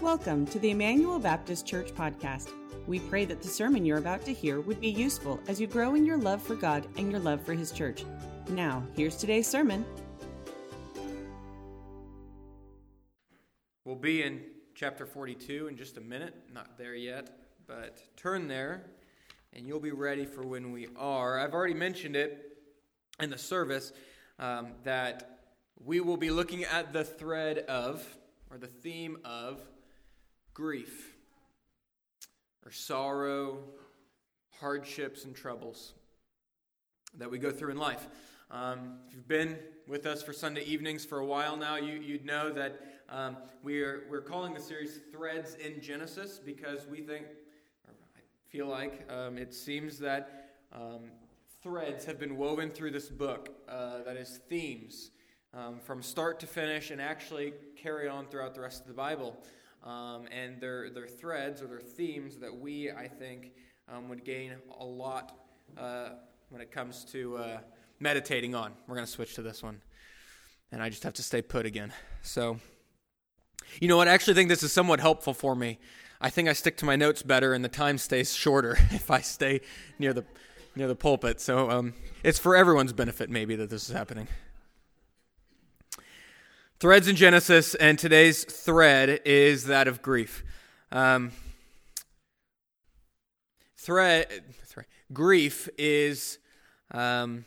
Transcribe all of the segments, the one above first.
Welcome to the Immanuel Baptist Church podcast. We pray that the sermon you're about to hear would be useful as you grow in your love for God and your love for His church. Now, here's today's sermon. We'll be in chapter 42 in just a minute. Not there yet, but turn there and you'll be ready for when we are. I've already mentioned it in the service um, that we will be looking at the thread of, or the theme of, grief, or sorrow, hardships, and troubles that we go through in life. Um, if you've been with us for Sunday evenings for a while now, you, would know that um, we are, we're calling the series Threads in Genesis because we think, or I feel like, um, it seems that um, threads have been woven through this book, uh, that is, themes, um, from start to finish, and actually carry on throughout the rest of the Bible. Um, and they're, they're threads or they're themes that we, I think, um, would gain a lot uh, when it comes to uh, meditating on. We're going to switch to this one. And I just have to stay put again. So, you know what? I actually think this is somewhat helpful for me. I think I stick to my notes better and the time stays shorter if I stay near the, near the pulpit. So, um, it's for everyone's benefit, maybe, that this is happening. Threads in Genesis, and today's thread is that of grief. Um, thread, thread, grief is um,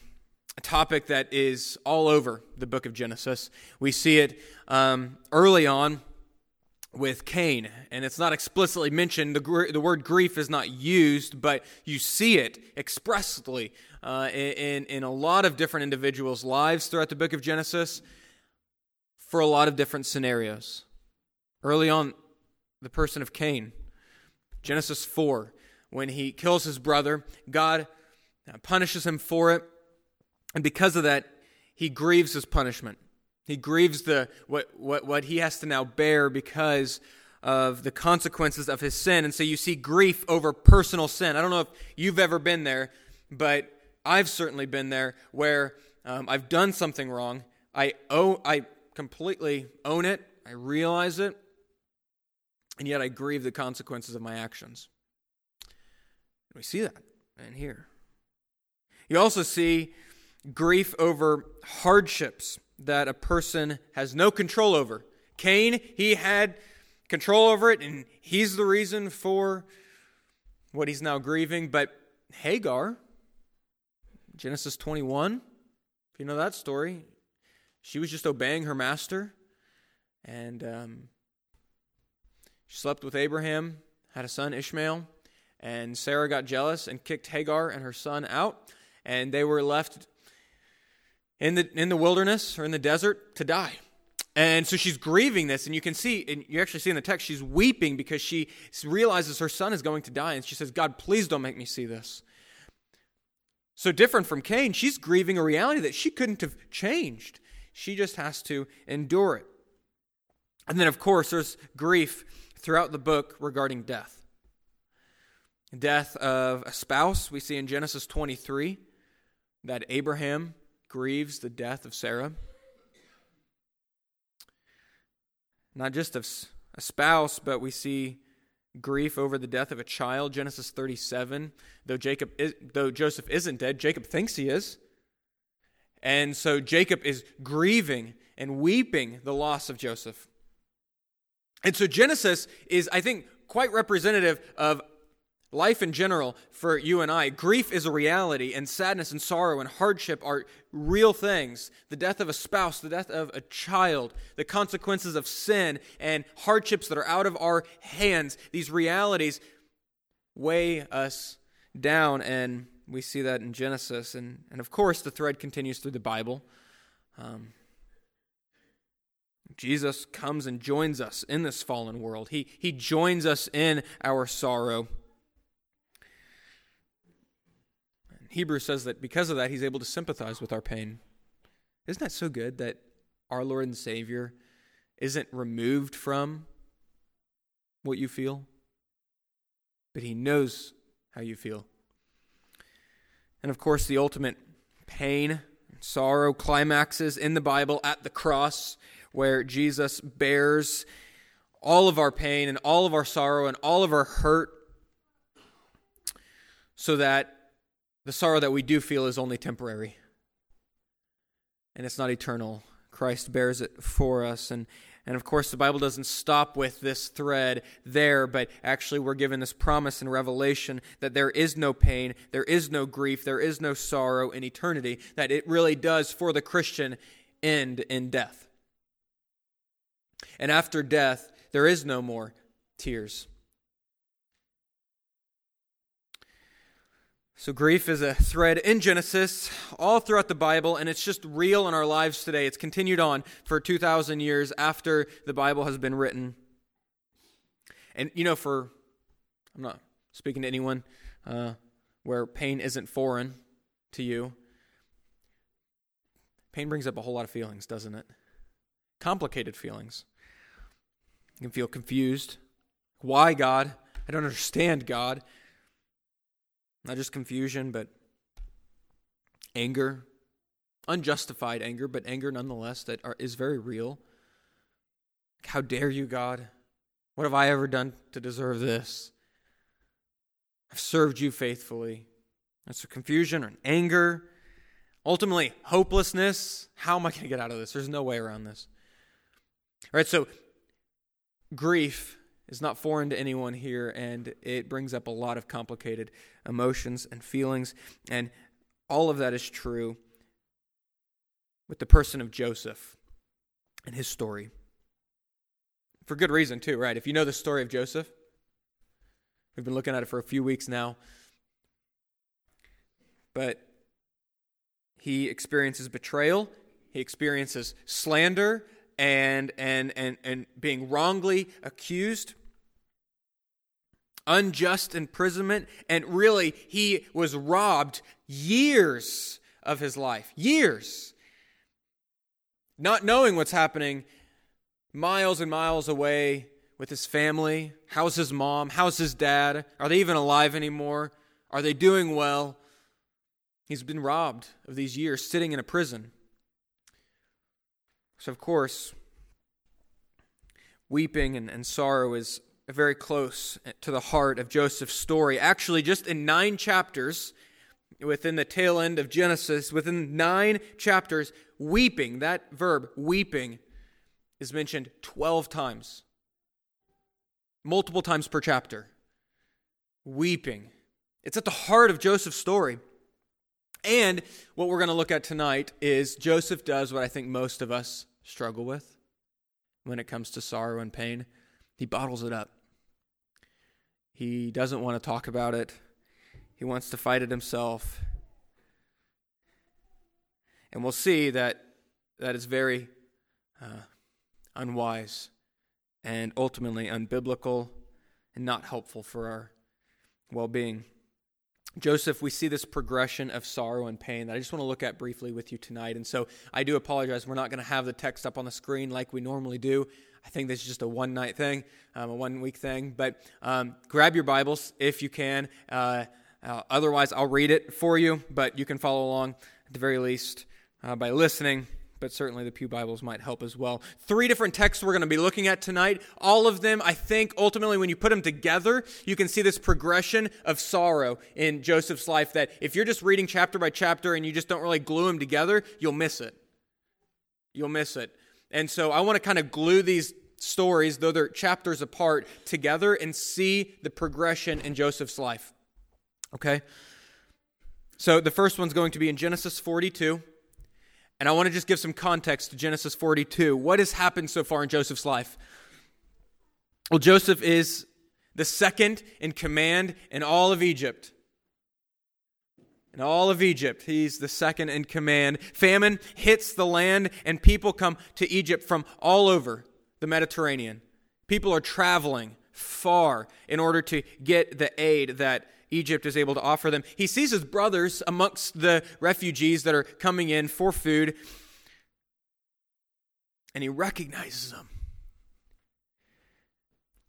a topic that is all over the book of Genesis. We see it um, early on with Cain, and it's not explicitly mentioned. The, the word grief is not used, but you see it expressly uh, in, in a lot of different individuals' lives throughout the book of Genesis for a lot of different scenarios. Early on, the person of Cain, Genesis 4, when he kills his brother, God punishes him for it. And because of that, he grieves his punishment. He grieves the what, what, what he has to now bear because of the consequences of his sin. And so you see grief over personal sin. I don't know if you've ever been there, but I've certainly been there where um, I've done something wrong. I owe I completely own it, I realize it, and yet I grieve the consequences of my actions. We see that and here. You also see grief over hardships that a person has no control over. Cain, he had control over it, and he's the reason for what he's now grieving. But Hagar, Genesis 21, if you know that story, she was just obeying her master, and um, she slept with Abraham, had a son, Ishmael, and Sarah got jealous and kicked Hagar and her son out, and they were left in the in the wilderness or in the desert to die. And so she's grieving this, and you can see, and you actually see in the text, she's weeping because she realizes her son is going to die, and she says, God, please don't make me see this. So different from Cain, she's grieving a reality that she couldn't have changed. She just has to endure it. And then, of course, there's grief throughout the book regarding death. Death of a spouse, we see in Genesis 23 that Abraham grieves the death of Sarah. Not just of a spouse, but we see grief over the death of a child. Genesis 37. Though Jacob, is, though Joseph isn't dead, Jacob thinks he is. And so Jacob is grieving and weeping the loss of Joseph. And so Genesis is, I think, quite representative of life in general for you and I. Grief is a reality, and sadness and sorrow and hardship are real things. The death of a spouse, the death of a child, the consequences of sin, and hardships that are out of our hands, these realities weigh us down and we see that in Genesis. And, and of course, the thread continues through the Bible. Um, Jesus comes and joins us in this fallen world. He, he joins us in our sorrow. And Hebrews says that because of that, he's able to sympathize with our pain. Isn't that so good that our Lord and Savior isn't removed from what you feel, but he knows how you feel? And of course, the ultimate pain, sorrow climaxes in the Bible at the cross, where Jesus bears all of our pain and all of our sorrow and all of our hurt so that the sorrow that we do feel is only temporary and it's not eternal. Christ bears it for us. And, and of course, the Bible doesn't stop with this thread there, but actually, we're given this promise in Revelation that there is no pain, there is no grief, there is no sorrow in eternity, that it really does, for the Christian, end in death. And after death, there is no more tears. So, grief is a thread in Genesis, all throughout the Bible, and it's just real in our lives today. It's continued on for 2,000 years after the Bible has been written. And, you know, for, I'm not speaking to anyone uh, where pain isn't foreign to you. Pain brings up a whole lot of feelings, doesn't it? Complicated feelings. You can feel confused. Why, God? I don't understand, God. Not just confusion, but anger, unjustified anger, but anger nonetheless that are, is very real. How dare you, God? What have I ever done to deserve this? I've served you faithfully. That's a confusion or an anger. Ultimately, hopelessness. How am I going to get out of this? There's no way around this. All right, so grief is not foreign to anyone here, and it brings up a lot of complicated emotions and feelings. And all of that is true with the person of Joseph and his story. For good reason, too, right? If you know the story of Joseph, we've been looking at it for a few weeks now. But he experiences betrayal, he experiences slander, and and and and being wrongly accused unjust imprisonment and really he was robbed years of his life years. Not knowing what's happening miles and miles away with his family. How's his mom? How's his dad? Are they even alive anymore? Are they doing well? He's been robbed of these years sitting in a prison. So, of course, weeping and, and sorrow is very close eh, to the heart of Joseph's story. Actually, just in nine chapters, within the tail end of Genesis, within nine chapters, weeping, that verb, weeping, is mentioned 12 times, multiple times per chapter. Weeping. It's at the heart of Joseph's story. And what we're going to look at tonight is Joseph does what I think most of us struggle with when it comes to sorrow and pain. He bottles it up. He doesn't want to talk about it. He wants to fight it himself. And we'll see that that is very uh, unwise and ultimately unbiblical and not helpful for our well being. Joseph, we see this progression of sorrow and pain that I just want to look at briefly with you tonight. And so I do apologize. We're not going to have the text up on the screen like we normally do. I think this is just a one night thing, um, a one week thing. But um, grab your Bibles if you can. Uh, uh, otherwise, I'll read it for you, but you can follow along at the very least uh, by listening but certainly the Pew Bibles might help as well. Three different texts we're going to be looking at tonight. All of them, I think, ultimately, when you put them together, you can see this progression of sorrow in Joseph's life that if you're just reading chapter by chapter and you just don't really glue them together, you'll miss it. You'll miss it. And so I want to kind of glue these stories, though they're chapters apart, together and see the progression in Joseph's life. Okay? So the first one's going to be in Genesis 42. And I want to just give some context to Genesis 42. What has happened so far in Joseph's life? Well, Joseph is the second in command in all of Egypt. In all of Egypt, he's the second in command. Famine hits the land, and people come to Egypt from all over the Mediterranean. People are traveling far in order to get the aid that Egypt is able to offer them. He sees his brothers amongst the refugees that are coming in for food, and he recognizes them.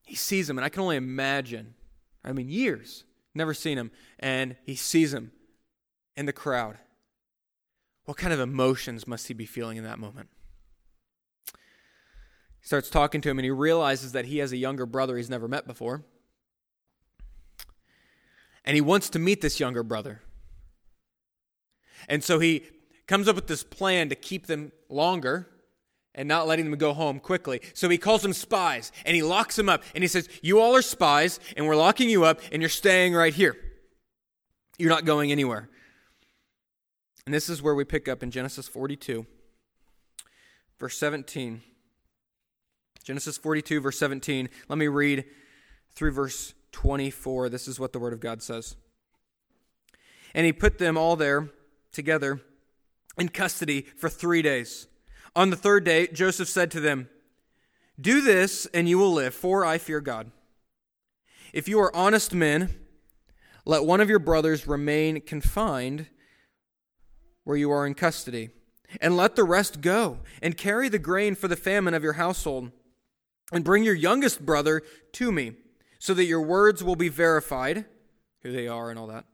He sees them, and I can only imagine. I mean, years, never seen him, and he sees him in the crowd. What kind of emotions must he be feeling in that moment? Starts talking to him and he realizes that he has a younger brother he's never met before. And he wants to meet this younger brother. And so he comes up with this plan to keep them longer and not letting them go home quickly. So he calls them spies and he locks them up and he says, You all are spies and we're locking you up and you're staying right here. You're not going anywhere. And this is where we pick up in Genesis 42, verse 17. Genesis 42, verse 17. Let me read through verse 24. This is what the Word of God says. And he put them all there together in custody for three days. On the third day, Joseph said to them, Do this, and you will live, for I fear God. If you are honest men, let one of your brothers remain confined where you are in custody, and let the rest go, and carry the grain for the famine of your household and bring your youngest brother to me, so that your words will be verified, who they are and all that,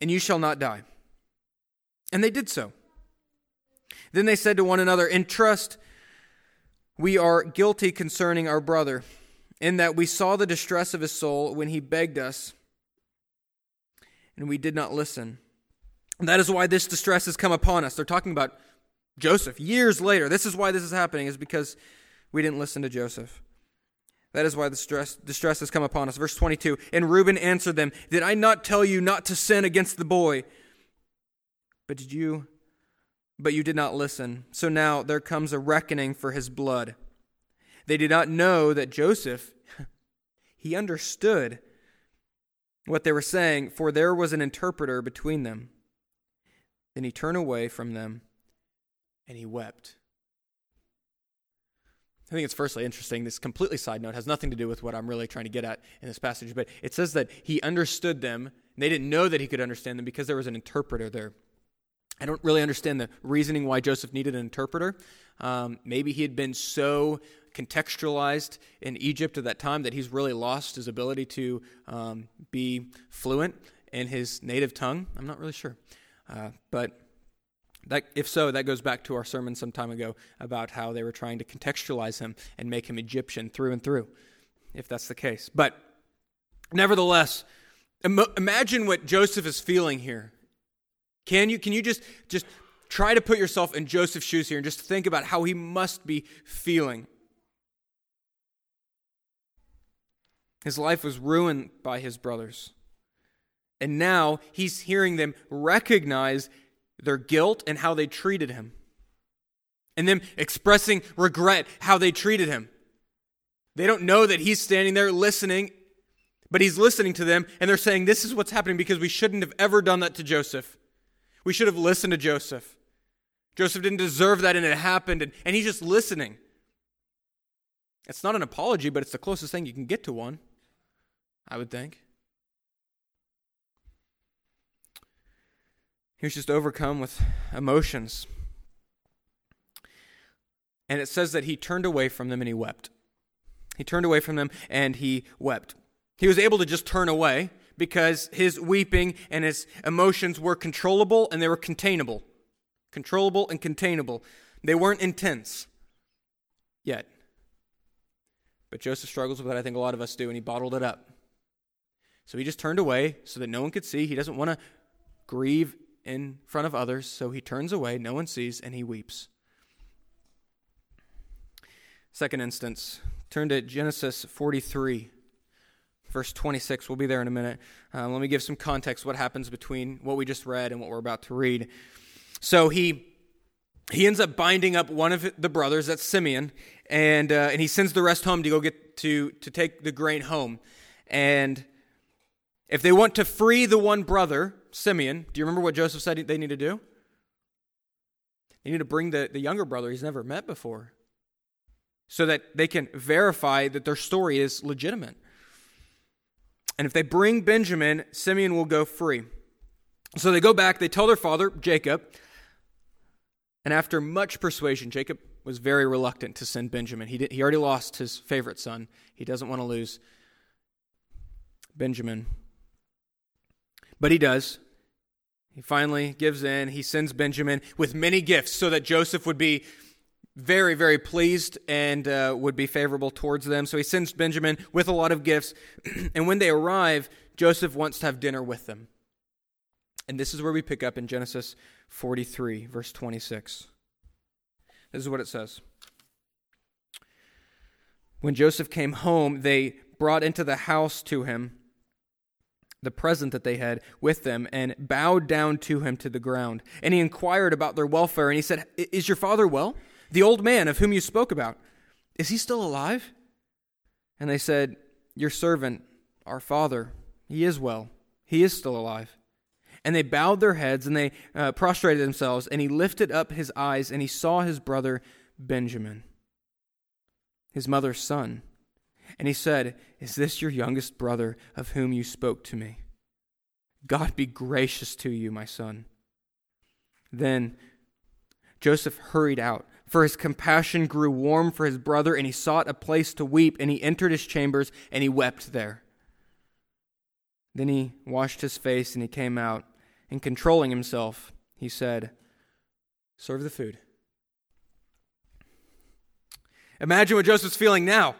and you shall not die. And they did so. Then they said to one another, In trust, we are guilty concerning our brother, in that we saw the distress of his soul when he begged us, and we did not listen. And that is why this distress has come upon us. They're talking about Joseph years later. This is why this is happening, is because we didn't listen to Joseph. That is why the stress, distress has come upon us. Verse 22 And Reuben answered them, Did I not tell you not to sin against the boy? But did you but you did not listen. So now there comes a reckoning for his blood. They did not know that Joseph he understood what they were saying, for there was an interpreter between them. Then he turned away from them and he wept. I think it's firstly interesting. This completely side note has nothing to do with what I'm really trying to get at in this passage, but it says that he understood them. And they didn't know that he could understand them because there was an interpreter there. I don't really understand the reasoning why Joseph needed an interpreter. Um, maybe he had been so contextualized in Egypt at that time that he's really lost his ability to um, be fluent in his native tongue. I'm not really sure. Uh, but that, if so, that goes back to our sermon some time ago about how they were trying to contextualize him and make him Egyptian through and through, if that's the case. But nevertheless, Im- imagine what Joseph is feeling here. Can you, can you just, just try to put yourself in Joseph's shoes here and just think about how he must be feeling? His life was ruined by his brothers. And now he's hearing them recognize their guilt and how they treated him. And them expressing regret how they treated him. They don't know that he's standing there listening, but he's listening to them, and they're saying, This is what's happening because we shouldn't have ever done that to Joseph. We should have listened to Joseph. Joseph didn't deserve that, and it happened, and, and he's just listening. It's not an apology, but it's the closest thing you can get to one, I would think. He was just overcome with emotions. And it says that he turned away from them and he wept. He turned away from them and he wept. He was able to just turn away because his weeping and his emotions were controllable and they were containable. Controllable and containable. They weren't intense yet. But Joseph struggles with what I think a lot of us do, and he bottled it up. So he just turned away so that no one could see. He doesn't want to grieve in front of others, so he turns away, no one sees, and he weeps. Second instance, turn to Genesis 43 verse 26. We'll be there in a minute. Uh, let me give some context what happens between what we just read and what we're about to read. So he he ends up binding up one of the brothers, that's Simeon, and uh, and he sends the rest home to go get to to take the grain home. And if they want to free the one brother, Simeon, do you remember what Joseph said they need to do? They need to bring the, the younger brother he's never met before so that they can verify that their story is legitimate. And if they bring Benjamin, Simeon will go free. So they go back, they tell their father, Jacob, and after much persuasion, Jacob was very reluctant to send Benjamin. He, did, he already lost his favorite son. He doesn't want to lose Benjamin. But he does. He finally gives in. He sends Benjamin with many gifts so that Joseph would be very, very pleased and uh, would be favorable towards them. So he sends Benjamin with a lot of gifts. and when they arrive, Joseph wants to have dinner with them. And this is where we pick up in Genesis 43, verse 26. This is what it says. When Joseph came home, they brought into the house to him the present that they had with them and bowed down to him to the ground. And he inquired about their welfare, and he said, Is your father well? The old man of whom you spoke about, is he still alive? And they said, Your servant, our father, he is well. He is still alive. And they bowed their heads and they uh, prostrated themselves, and he lifted up his eyes and he saw his brother Benjamin, his mother's son. And he said, Is this your youngest brother of whom you spoke to me? God be gracious to you, my son. Then Joseph hurried out, for his compassion grew warm for his brother, and he sought a place to weep, and he entered his chambers, and he wept there. Then he washed his face, and he came out, and controlling himself, he said, Serve the food. Imagine what Joseph's feeling now.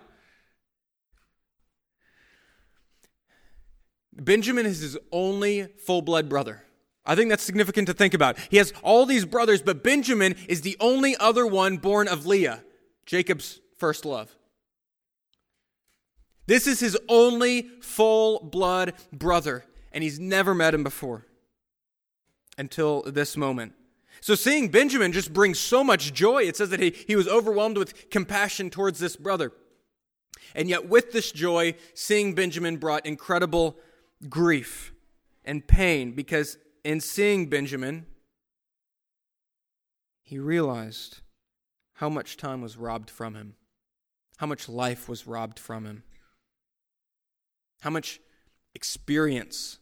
Benjamin is his only full blood brother. I think that's significant to think about. He has all these brothers, but Benjamin is the only other one born of Leah, Jacob's first love. This is his only full blood brother, and he's never met him before until this moment. So seeing Benjamin just brings so much joy. It says that he, he was overwhelmed with compassion towards this brother. And yet, with this joy, seeing Benjamin brought incredible grief and pain because in seeing Benjamin, he realized how much time was robbed from him, how much life was robbed from him, how much experience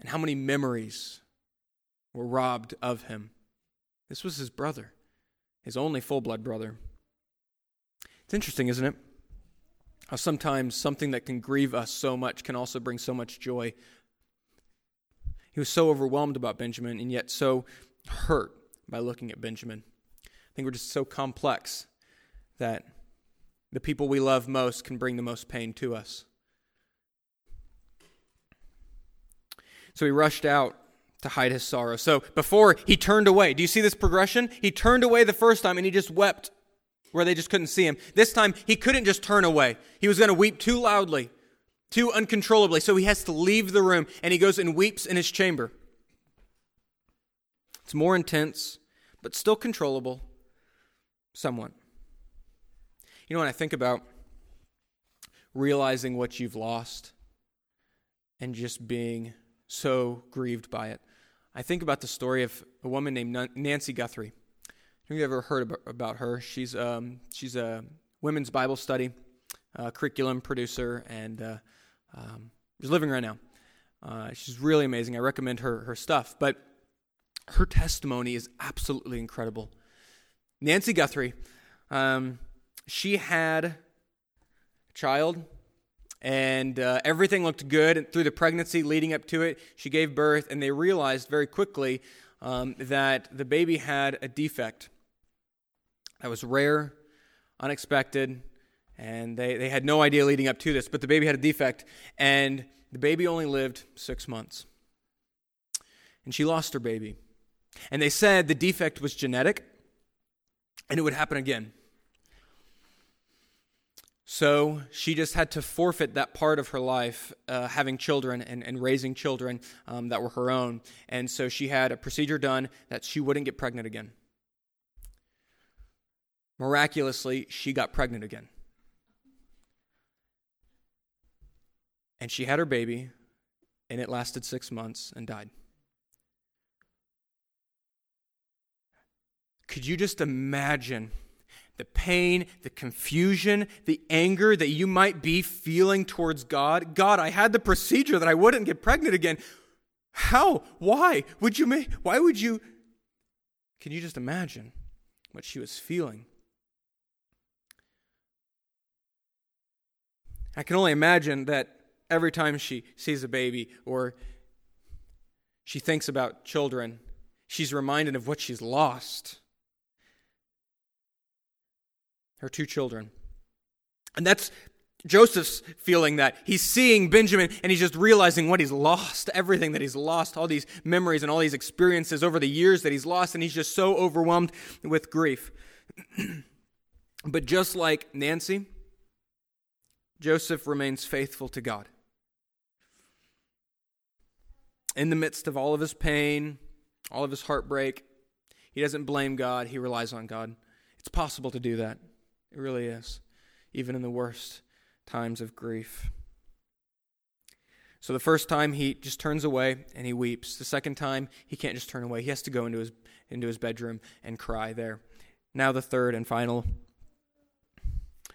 and how many memories were robbed of him. This was his brother, his only full blood brother. It's interesting, isn't it? How sometimes something that can grieve us so much can also bring so much joy. He was so overwhelmed about Benjamin and yet so hurt by looking at Benjamin. I think we're just so complex that the people we love most can bring the most pain to us. So he rushed out to hide his sorrow. So before he turned away, do you see this progression? He turned away the first time and he just wept where they just couldn't see him. This time, he couldn't just turn away. He was going to weep too loudly, too uncontrollably. So he has to leave the room and he goes and weeps in his chamber. It's more intense, but still controllable, somewhat. You know, when I think about realizing what you've lost and just being so grieved by it, I think about the story of a woman named Nancy Guthrie. Have you ever heard about her? She's um, she's a women's Bible study uh, curriculum producer, and uh, um, she's living right now. Uh, she's really amazing. I recommend her her stuff. But her testimony is absolutely incredible. Nancy Guthrie, um, she had a child, and uh, everything looked good through the pregnancy leading up to it. She gave birth, and they realized very quickly um, that the baby had a defect that was rare, unexpected, and they, they had no idea leading up to this, but the baby had a defect, and the baby only lived six months. And she lost her baby. And they said the defect was genetic, and it would happen again. So she just had to forfeit that part of her life, uh, having children and, and raising children um, that were her own. And so she had a procedure done that she wouldn't get pregnant again miraculously, she got pregnant again. And she had her baby, and it lasted six months and died. Could you just imagine the pain, the confusion, the anger that you might be feeling towards God? God, I had the procedure that I wouldn't get pregnant again. How? Why would you make? Why would you? Can you just imagine what she was feeling? I can only imagine that every time she sees a baby or she thinks about children, she's reminded of what she's lost. her two children. And that's Joseph's feeling that. He's seeing Benjamin and he's just realizing what he's lost, everything that he's lost, all these memories and all these experiences over the years that he's lost, and he's just so overwhelmed with grief. but just like Nancy, Joseph remains faithful to God. In the midst of all of his pain, all of his heartbreak, he doesn't blame God, he relies on God. It's possible to do that. It really is, even in the worst times of grief. So the first time he just turns away and he weeps. The second time he can't just turn away. He has to go into his into his bedroom and cry there. Now the third and final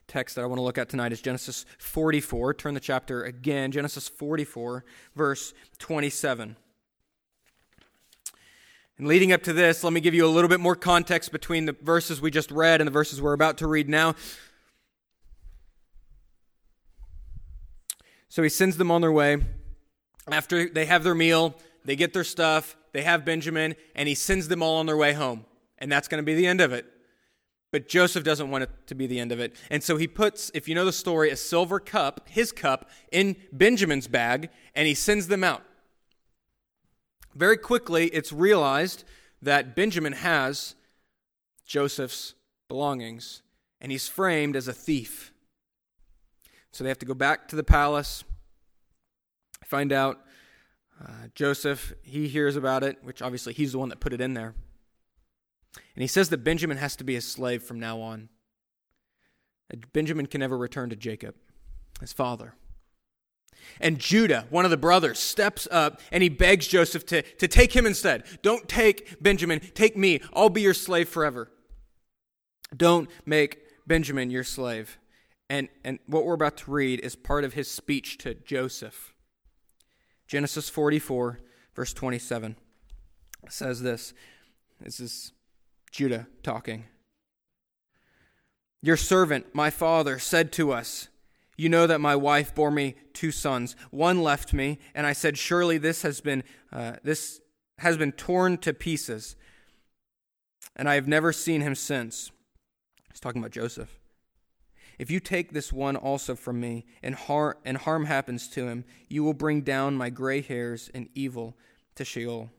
text that I want to look at tonight is Genesis 44. Turn the chapter again, Genesis 44 verse 27. And leading up to this, let me give you a little bit more context between the verses we just read and the verses we're about to read now. So he sends them on their way. After they have their meal, they get their stuff, they have Benjamin, and he sends them all on their way home. And that's going to be the end of it. But Joseph doesn't want it to be the end of it. And so he puts, if you know the story, a silver cup, his cup, in Benjamin's bag, and he sends them out. Very quickly, it's realized that Benjamin has Joseph's belongings, and he's framed as a thief. So they have to go back to the palace, find out. Uh, Joseph, he hears about it, which obviously he's the one that put it in there. And he says that Benjamin has to be a slave from now on. Benjamin can never return to Jacob, his father. And Judah, one of the brothers, steps up and he begs Joseph to, to take him instead. Don't take Benjamin, take me. I'll be your slave forever. Don't make Benjamin your slave. And, and what we're about to read is part of his speech to Joseph. Genesis 44, verse 27 says this. This is Judah talking. Your servant, my father, said to us, you know that my wife bore me two sons. One left me, and I said, "Surely this has been uh, this has been torn to pieces, and I have never seen him since." He's talking about Joseph. If you take this one also from me, and, har- and harm happens to him, you will bring down my gray hairs and evil to Sheol.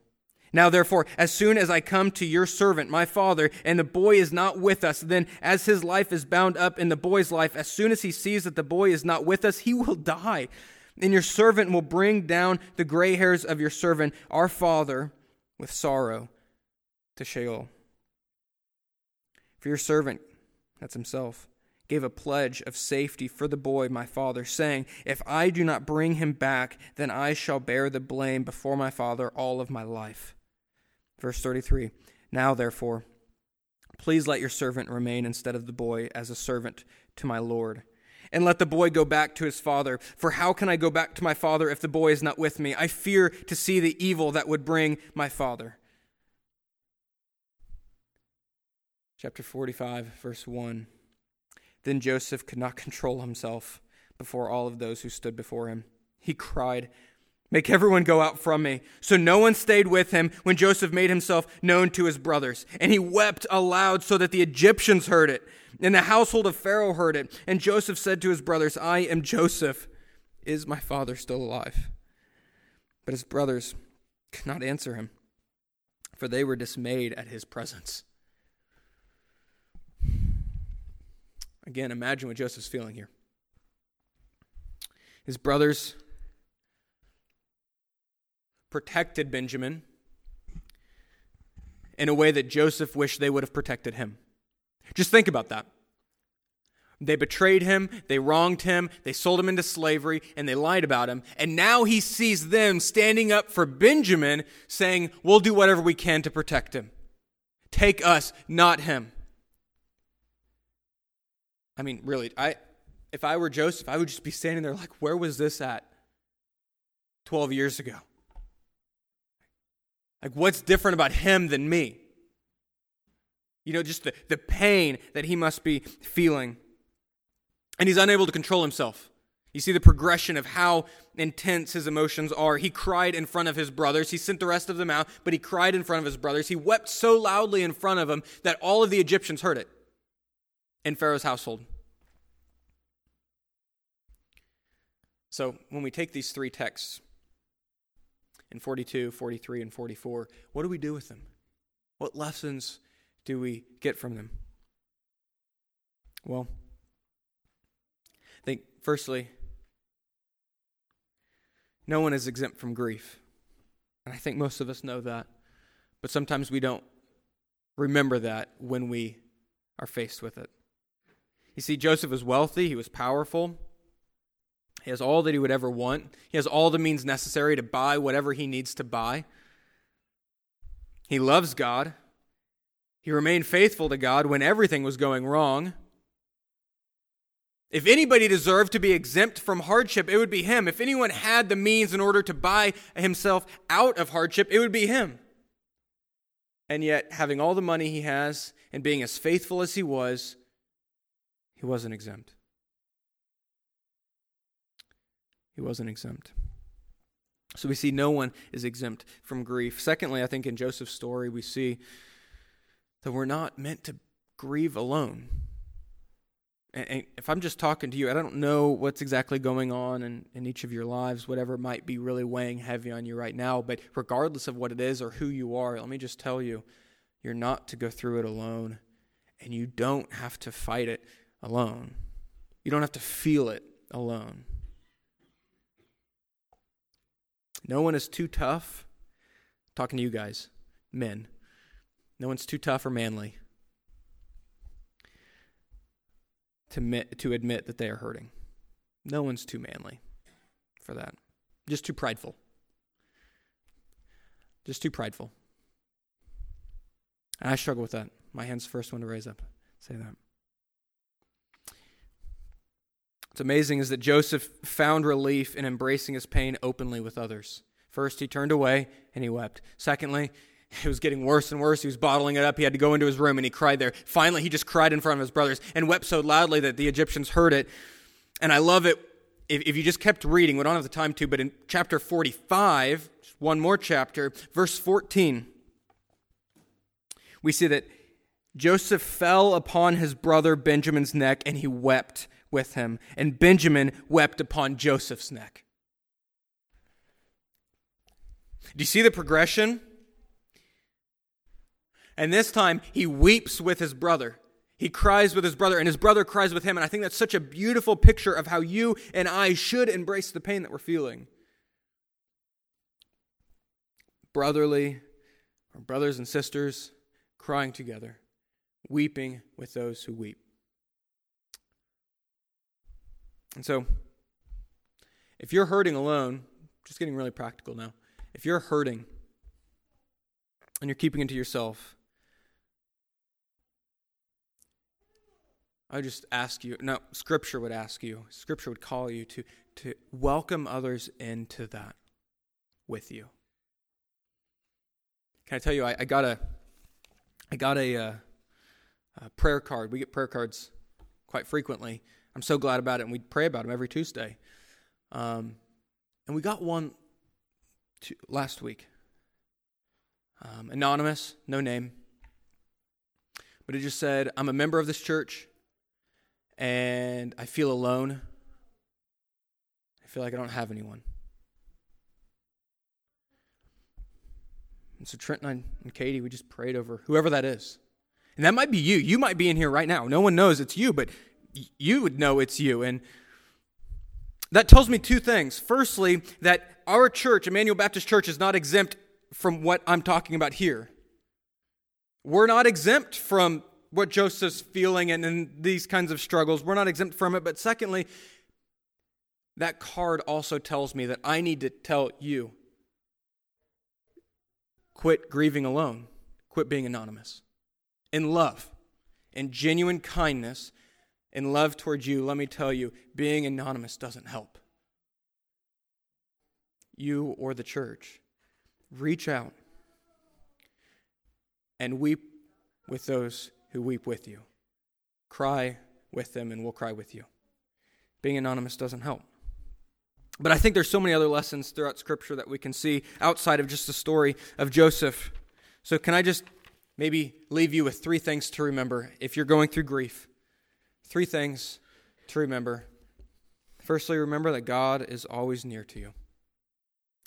Now, therefore, as soon as I come to your servant, my father, and the boy is not with us, then as his life is bound up in the boy's life, as soon as he sees that the boy is not with us, he will die. And your servant will bring down the gray hairs of your servant, our father, with sorrow to Sheol. For your servant, that's himself, gave a pledge of safety for the boy, my father, saying, If I do not bring him back, then I shall bear the blame before my father all of my life. Verse 33 Now, therefore, please let your servant remain instead of the boy as a servant to my Lord. And let the boy go back to his father. For how can I go back to my father if the boy is not with me? I fear to see the evil that would bring my father. Chapter 45, verse 1. Then Joseph could not control himself before all of those who stood before him. He cried, Make everyone go out from me. So no one stayed with him when Joseph made himself known to his brothers. And he wept aloud so that the Egyptians heard it. And the household of Pharaoh heard it. And Joseph said to his brothers, I am Joseph. Is my father still alive? But his brothers could not answer him, for they were dismayed at his presence. Again, imagine what Joseph's feeling here. His brothers protected Benjamin in a way that Joseph wished they would have protected him. Just think about that. They betrayed him, they wronged him, they sold him into slavery, and they lied about him. And now he sees them standing up for Benjamin, saying, We'll do whatever we can to protect him. Take us, not him. I mean, really, I if I were Joseph, I would just be standing there like, where was this at 12 years ago? Like, what's different about him than me? You know, just the, the pain that he must be feeling. And he's unable to control himself. You see the progression of how intense his emotions are. He cried in front of his brothers. He sent the rest of them out, but he cried in front of his brothers. He wept so loudly in front of them that all of the Egyptians heard it. in Pharaoh's household. So when we take these three texts in 42, 43, and 44, what do we do with them? What lessons do we get from them? Well, I think firstly, no one is exempt from grief. And I think most of us know that. But sometimes we don't remember that when we are faced with it. You see, Joseph was wealthy, he was powerful, he has all that he would ever want, he has all the means necessary to buy whatever he needs to buy. He loves God. He remained faithful to God when everything was going wrong. If anybody deserved to be exempt from hardship, it would be him. If anyone had the means in order to buy himself out of hardship, it would be him. And yet, having all the money he has and being as faithful as he was, he wasn't exempt. He wasn't exempt. So we see no one is exempt from grief. Secondly, I think in Joseph's story, we see that we're not meant to grieve alone and if I'm just talking to you, I don't know what's exactly going on in, in each of your lives, whatever might be really weighing heavy on you right now. But regardless of what it is or who you are, let me just tell you, you're not to go through it alone. And you don't have to fight it alone. You don't have to feel it alone. No one is too tough. Talking to you guys, men. No one's too tough or manly to admit, to admit that they are hurting. No one's too manly for that. Just too prideful. Just too prideful. And I struggle with that. My hand's the first one to raise up. Say that. What's amazing is that Joseph found relief in embracing his pain openly with others. First, he turned away and he wept. Secondly, it was getting worse and worse. He was bottling it up. He had to go into his room and he cried there. Finally, he just cried in front of his brothers and wept so loudly that the Egyptians heard it. And I love it. If, if you just kept reading, we don't have the time to, but in chapter 45, one more chapter, verse 14, we see that Joseph fell upon his brother Benjamin's neck and he wept with him. And Benjamin wept upon Joseph's neck. Do you see the progression? And this time, he weeps with his brother. He cries with his brother, and his brother cries with him. And I think that's such a beautiful picture of how you and I should embrace the pain that we're feeling. Brotherly, brothers and sisters crying together, weeping with those who weep. And so, if you're hurting alone, just getting really practical now, if you're hurting and you're keeping it to yourself, I would just ask you, no, Scripture would ask you, Scripture would call you to, to welcome others into that with you. Can I tell you, I, I got a, I got a, uh, a prayer card. We get prayer cards quite frequently. I'm so glad about it, and we pray about them every Tuesday. Um, and we got one last week. Um, anonymous, no name. But it just said, I'm a member of this church and I feel alone. I feel like I don't have anyone. And so Trent and, I, and Katie, we just prayed over whoever that is. And that might be you. You might be in here right now. No one knows it's you, but you would know it's you. And that tells me two things. Firstly, that our church, Immanuel Baptist Church, is not exempt from what I'm talking about here. We're not exempt from what Joseph's feeling and, and these kinds of struggles. We're not exempt from it. But secondly, that card also tells me that I need to tell you quit grieving alone, quit being anonymous. In love, in genuine kindness, in love towards you, let me tell you, being anonymous doesn't help. You or the church, reach out and weep with those who weep with you. Cry with them, and we'll cry with you. Being anonymous doesn't help. But I think there's so many other lessons throughout Scripture that we can see outside of just the story of Joseph. So, can I just maybe leave you with three things to remember if you're going through grief? Three things to remember. Firstly, remember that God is always near to you,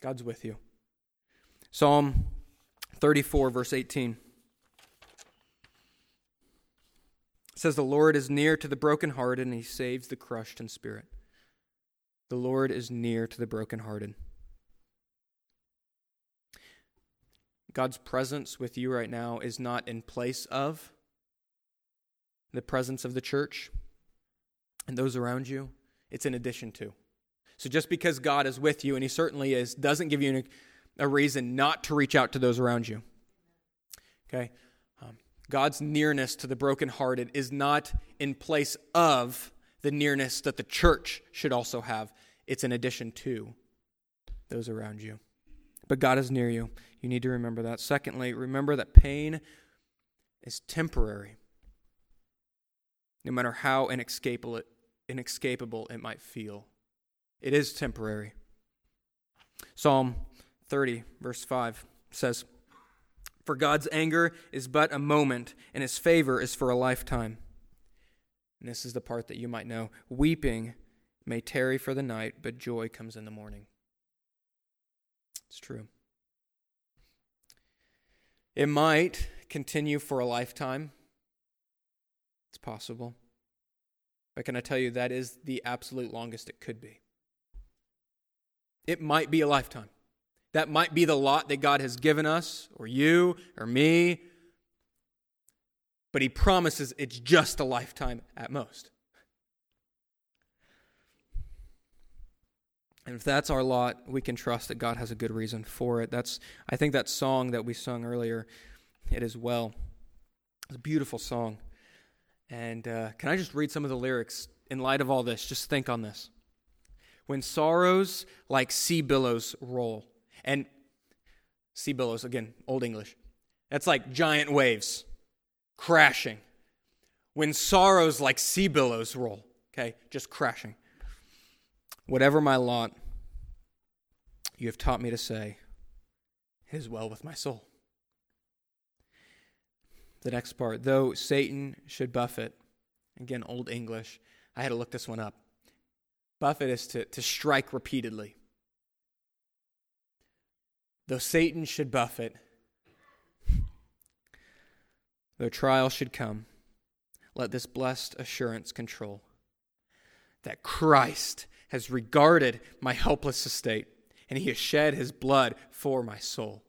God's with you. Psalm 34, verse 18 says, The Lord is near to the brokenhearted, and he saves the crushed in spirit. The Lord is near to the brokenhearted. God's presence with you right now is not in place of the presence of the church and those around you, it's in addition to. So just because God is with you, and He certainly is, doesn't give you a reason not to reach out to those around you. Okay? Um, God's nearness to the brokenhearted is not in place of the nearness that the church should also have, it's in addition to those around you. But God is near you. You need to remember that. Secondly, remember that pain is temporary, no matter how inescapable it, inescapable it might feel. It is temporary. Psalm 30, verse 5 says, For God's anger is but a moment, and his favor is for a lifetime. And this is the part that you might know. Weeping may tarry for the night, but joy comes in the morning. It's true. It might continue for a lifetime. It's possible. But can I tell you, that is the absolute longest it could be. It might be a lifetime. That might be the lot that God has given us, or you, or me. But He promises it's just a lifetime at most. And if that's our lot, we can trust that God has a good reason for it. That's I think that song that we sung earlier, it is well. It's a beautiful song. And uh, can I just read some of the lyrics in light of all this? Just think on this. When sorrows like sea billows roll, and sea billows, again, Old English, that's like giant waves crashing. When sorrows like sea billows roll, okay, just crashing. Whatever my lot, you have taught me to say, it is well with my soul. The next part, though Satan should buffet, again, Old English, I had to look this one up. Buffet is to, to strike repeatedly. Though Satan should buffet, though trial should come, let this blessed assurance control that Christ has regarded my helpless estate, and he has shed his blood for my soul.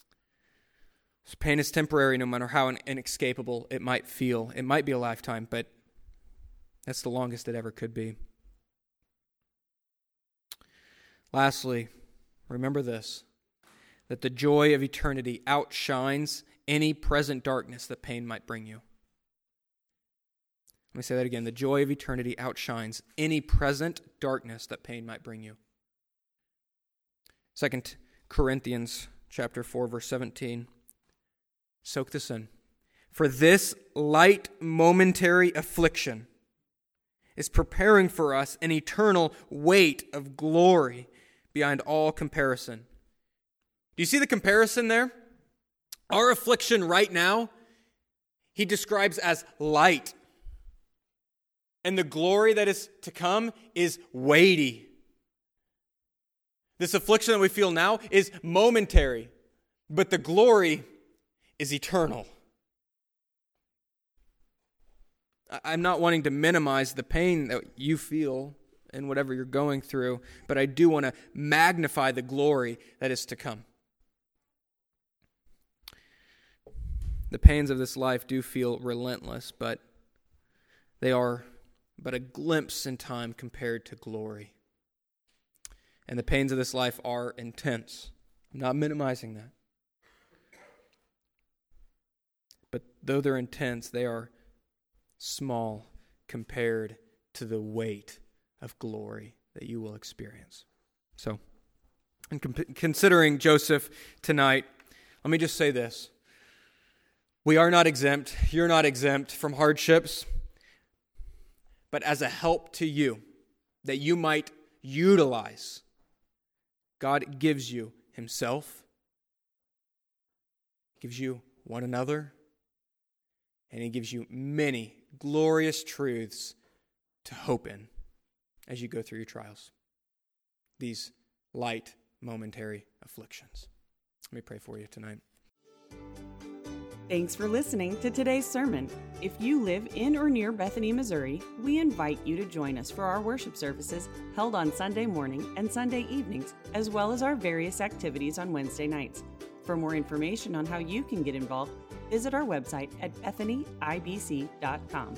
This pain is temporary, no matter how inescapable it might feel. It might be a lifetime, but that's the longest it ever could be. Lastly, remember this that the joy of eternity outshines any present darkness that pain might bring you. Let me say that again. The joy of eternity outshines any present darkness that pain might bring you. Second Corinthians chapter 4 verse 17. Soak this in. For this light momentary affliction is preparing for us an eternal weight of glory beyond all comparison. Do you see the comparison there? Our affliction right now, he describes as light and the glory that is to come is weighty. This affliction that we feel now is momentary, but the glory is eternal. I'm not wanting to minimize the pain that you feel in whatever you're going through, but I do want to magnify the glory that is to come. The pains of this life do feel relentless, but they are but a glimpse in time compared to glory. And the pains of this life are intense. I'm not minimizing that. But though they're intense, they are small compared to the weight of glory that you will experience. So, in comp- considering Joseph tonight, let me just say this. We are not exempt. You're not exempt from hardships but as a help to you that you might utilize. God gives you Himself, gives you one another, and He gives you many glorious truths to hope in as you go through your trials, these light, momentary afflictions. Let me pray for you tonight. Thanks for listening to today's sermon. If you live in or near Bethany, Missouri, we invite you to join us for our worship services held on Sunday morning and Sunday evenings, as well as our various activities on Wednesday nights. For more information on how you can get involved, visit our website at bethanyibc.com.